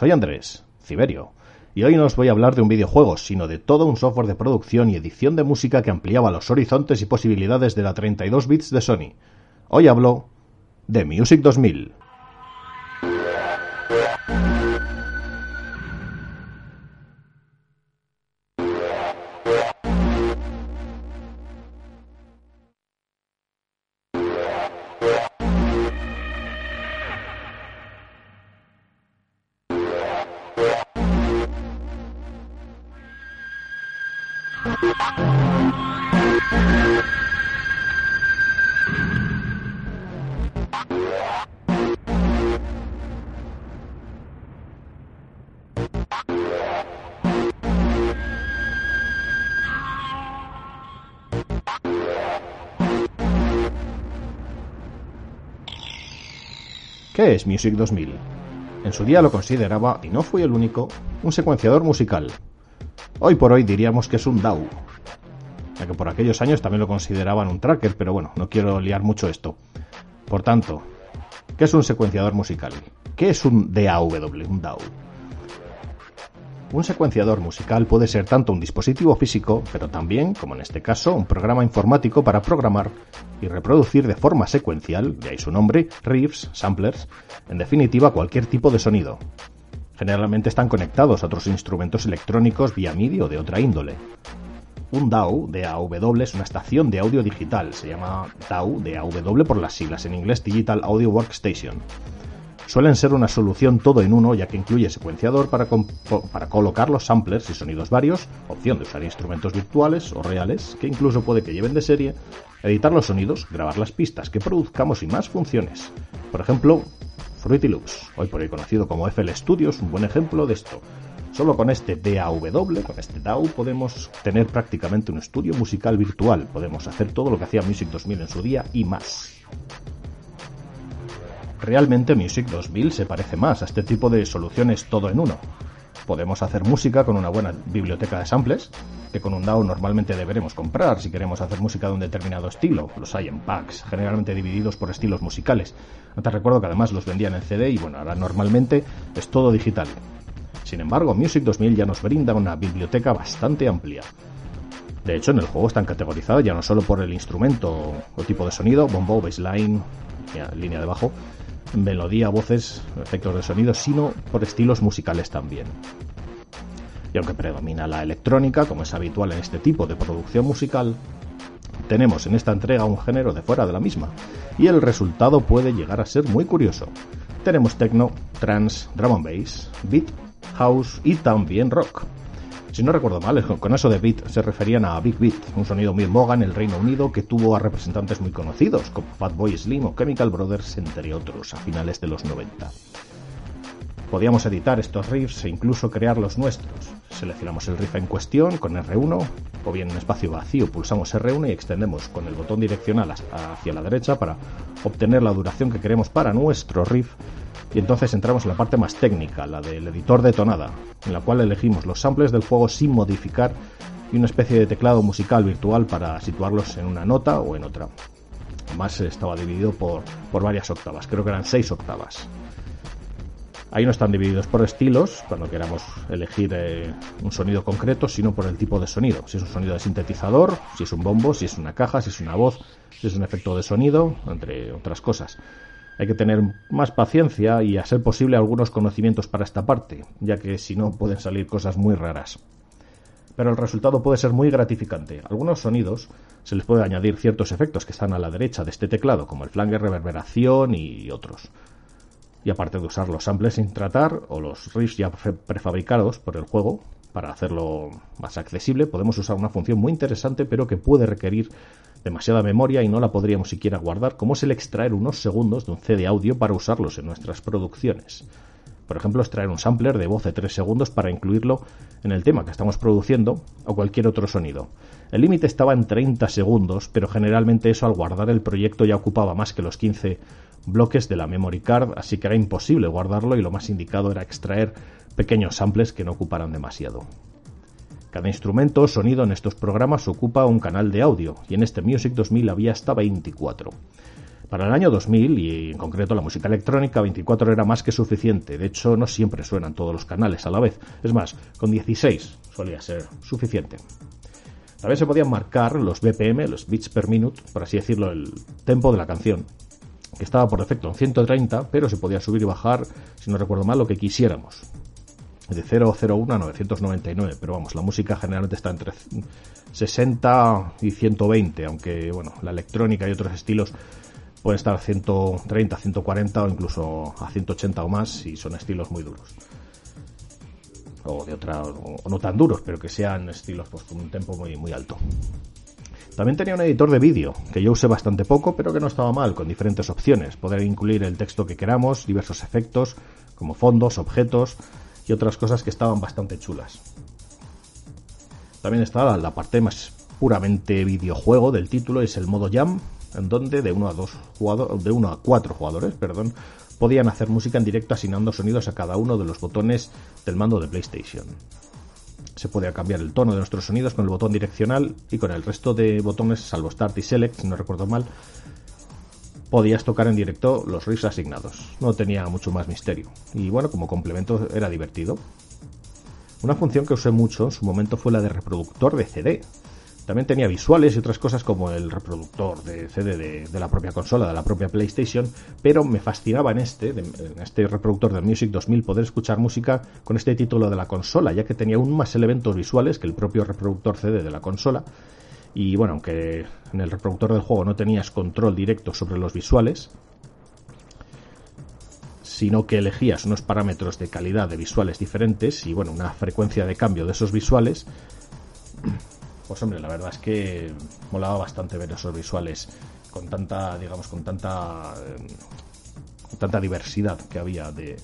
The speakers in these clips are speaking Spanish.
soy Andrés, Ciberio, y hoy no os voy a hablar de un videojuego, sino de todo un software de producción y edición de música que ampliaba los horizontes y posibilidades de la 32 bits de Sony. Hoy hablo de Music 2000. ¿Qué es Music 2000? En su día lo consideraba, y no fui el único, un secuenciador musical. Hoy por hoy diríamos que es un DAW. Ya que por aquellos años también lo consideraban un tracker, pero bueno, no quiero liar mucho esto. Por tanto, ¿qué es un secuenciador musical? ¿Qué es un DAW, un DAW? Un secuenciador musical puede ser tanto un dispositivo físico, pero también, como en este caso, un programa informático para programar y reproducir de forma secuencial, de ahí su nombre, riffs, samplers, en definitiva cualquier tipo de sonido. Generalmente están conectados a otros instrumentos electrónicos vía MIDI o de otra índole. Un DAW, DAW, es una estación de audio digital, se llama DAW, DAW por las siglas en inglés Digital Audio Workstation suelen ser una solución todo en uno ya que incluye secuenciador para, colocar los samplers y sonidos varios, opción de usar instrumentos virtuales o reales, que incluso puede que lleven de serie, editar los sonidos, grabar las pistas que produzcamos y más funciones. Por ejemplo, Fruity Loops, hoy por hoy conocido como FL Studio, es un buen ejemplo de esto. Solo con este DAW, con este DAW, podemos tener prácticamente un estudio musical virtual. Podemos hacer todo lo que hacía Music 2000 en su día y más. Realmente Music 2000 se parece más a este tipo de soluciones todo en uno. Podemos hacer música con una buena biblioteca de samples, que con un DAW normalmente deberemos comprar si queremos hacer música de un determinado estilo. Los hay en packs, generalmente divididos por estilos musicales. Antes recuerdo que además los vendían en CD y bueno, ahora normalmente es todo digital. Sin embargo, Music 2000 ya nos brinda una biblioteca bastante amplia. De hecho, en el juego están categorizados ya no solo por el instrumento o tipo de sonido, bombo, bassline, línea de bajo, melodía, voces, efectos de sonido, sino por estilos musicales también. Y aunque predomina la electrónica, como es habitual en este tipo de producción musical, tenemos en esta entrega un género de fuera de la misma, y el resultado puede llegar a ser muy curioso. Tenemos techno, trance, drum and bass, beat, house y también rock. Si no recuerdo mal, con eso de beat se referían a Big Beat, un sonido muy moga en el Reino Unido que tuvo a representantes muy conocidos como Fatboy Slim o Chemical Brothers, entre otros, a finales de los 90. Podíamos editar estos riffs e incluso crear los nuestros. Seleccionamos el riff en cuestión con R1 o bien en espacio vacío pulsamos R1 y extendemos con el botón direccional hacia la derecha para obtener la duración que queremos para nuestro riff y entonces entramos en la parte más técnica, la del editor de tonada, en la cual elegimos los samples del juego sin modificar y una especie de teclado musical virtual para situarlos en una nota o en otra. Además estaba dividido por, por varias octavas, creo que eran seis octavas. Ahí no están divididos por estilos, cuando queramos elegir eh, un sonido concreto, sino por el tipo de sonido. Si es un sonido de sintetizador, si es un bombo, si es una caja, si es una voz, si es un efecto de sonido, entre otras cosas. Hay que tener más paciencia y, a ser posible, algunos conocimientos para esta parte, ya que si no pueden salir cosas muy raras. Pero el resultado puede ser muy gratificante. Algunos sonidos se les puede añadir ciertos efectos que están a la derecha de este teclado, como el flange, reverberación y otros. Y aparte de usar los samples sin tratar o los riffs ya prefabricados por el juego para hacerlo más accesible, podemos usar una función muy interesante pero que puede requerir demasiada memoria y no la podríamos siquiera guardar, como es el extraer unos segundos de un CD audio para usarlos en nuestras producciones. por ejemplo, extraer un sampler de voz de 3 segundos para incluirlo en el tema que estamos produciendo o cualquier otro sonido. El límite estaba en 30 segundos, pero generalmente eso al guardar el proyecto ya ocupaba más que los 15 bloques de la memory card, así que era imposible guardarlo y lo más indicado era extraer pequeños samples que no ocuparan demasiado. Cada instrumento o sonido en estos programas ocupa un canal de audio, y en este Music 2000 había hasta 24. Para el año 2000, y en concreto la música electrónica, 24 era más que suficiente. De hecho, no siempre suenan todos los canales a la vez. Es más, con 16 solía ser suficiente. También se podían marcar los BPM, los beats per minute, por así decirlo, el tempo de la canción, que estaba por defecto en 130, pero se podía subir y bajar, si no recuerdo mal, lo que quisiéramos. De 001 a 999, pero vamos, la música generalmente está entre 60 y 120, aunque bueno, la electrónica y otros estilos pueden estar a 130, 140 o incluso a 180 o más si son estilos muy duros. O de otra, o no tan duros, pero que sean estilos pues, con un tempo muy, muy alto. También tenía un editor de vídeo, que yo usé bastante poco, pero que no estaba mal, con diferentes opciones. Poder incluir el texto que queramos, diversos efectos, como fondos, objetos y otras cosas que estaban bastante chulas. También estaba la parte más puramente videojuego del título, es el modo Jam, en donde de 1 a dos jugadores, de 1 a 4 jugadores, perdón, podían hacer música en directo asignando sonidos a cada uno de los botones del mando de PlayStation. Se podía cambiar el tono de nuestros sonidos con el botón direccional y con el resto de botones, salvo Start y Select, si no recuerdo mal, podías tocar en directo los riffs asignados. No tenía mucho más misterio. Y bueno, como complemento era divertido. Una función que usé mucho en su momento fue la de reproductor de CD, también tenía visuales y otras cosas como el reproductor de CD de, la propia consola, de la propia PlayStation, pero me fascinaba en este, en este reproductor del Music 2000 poder escuchar música con este título de la consola, ya que tenía aún más elementos visuales que el propio reproductor CD de la consola. Y bueno, aunque en el reproductor del juego no tenías control directo sobre los visuales, sino que elegías unos parámetros de calidad de visuales diferentes y bueno, una frecuencia de cambio de esos visuales, pues hombre, la verdad es que molaba bastante ver esos visuales con tanta, digamos, con tanta, con tanta diversidad que había de,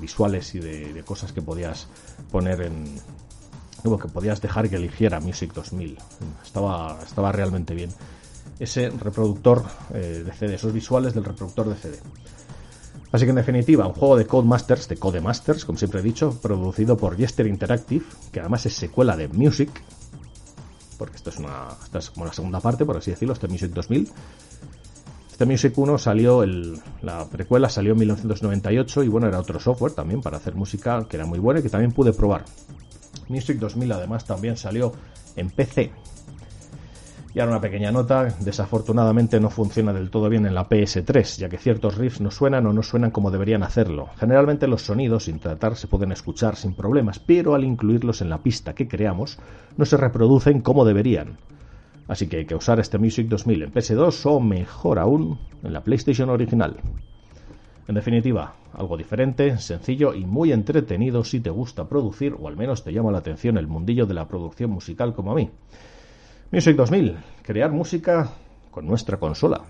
visuales y de, cosas que podías poner en, que podías dejar que eligiera Music 2000. Estaba, estaba realmente bien. Ese reproductor eh, de CD, esos visuales del reproductor de CD. Así que en definitiva, un juego de Codemasters, de Codemasters, como siempre he dicho, producido por Jester Interactive, que además es secuela de Music, porque esto es, una, es como la segunda parte, por así decirlo, este Music 2000. Este Music 1 salió, el, la precuela salió en 1998 y bueno, era otro software también para hacer música que era muy bueno y que también pude probar. Music 2000 además también salió en PC y ahora una pequeña nota, desafortunadamente no funciona del todo bien en la PS3, ya que ciertos riffs no suenan o no suenan como deberían hacerlo. Generalmente los sonidos sin tratar se pueden escuchar sin problemas, pero al incluirlos en la pista que creamos no se reproducen como deberían. Así que hay que usar este Music 2000 en PS2 o mejor aún en la PlayStation original. En definitiva, algo diferente, sencillo y muy entretenido si te gusta producir o al menos te llama la atención el mundillo de la producción musical como a mí. Music 2000, crear música con nuestra consola.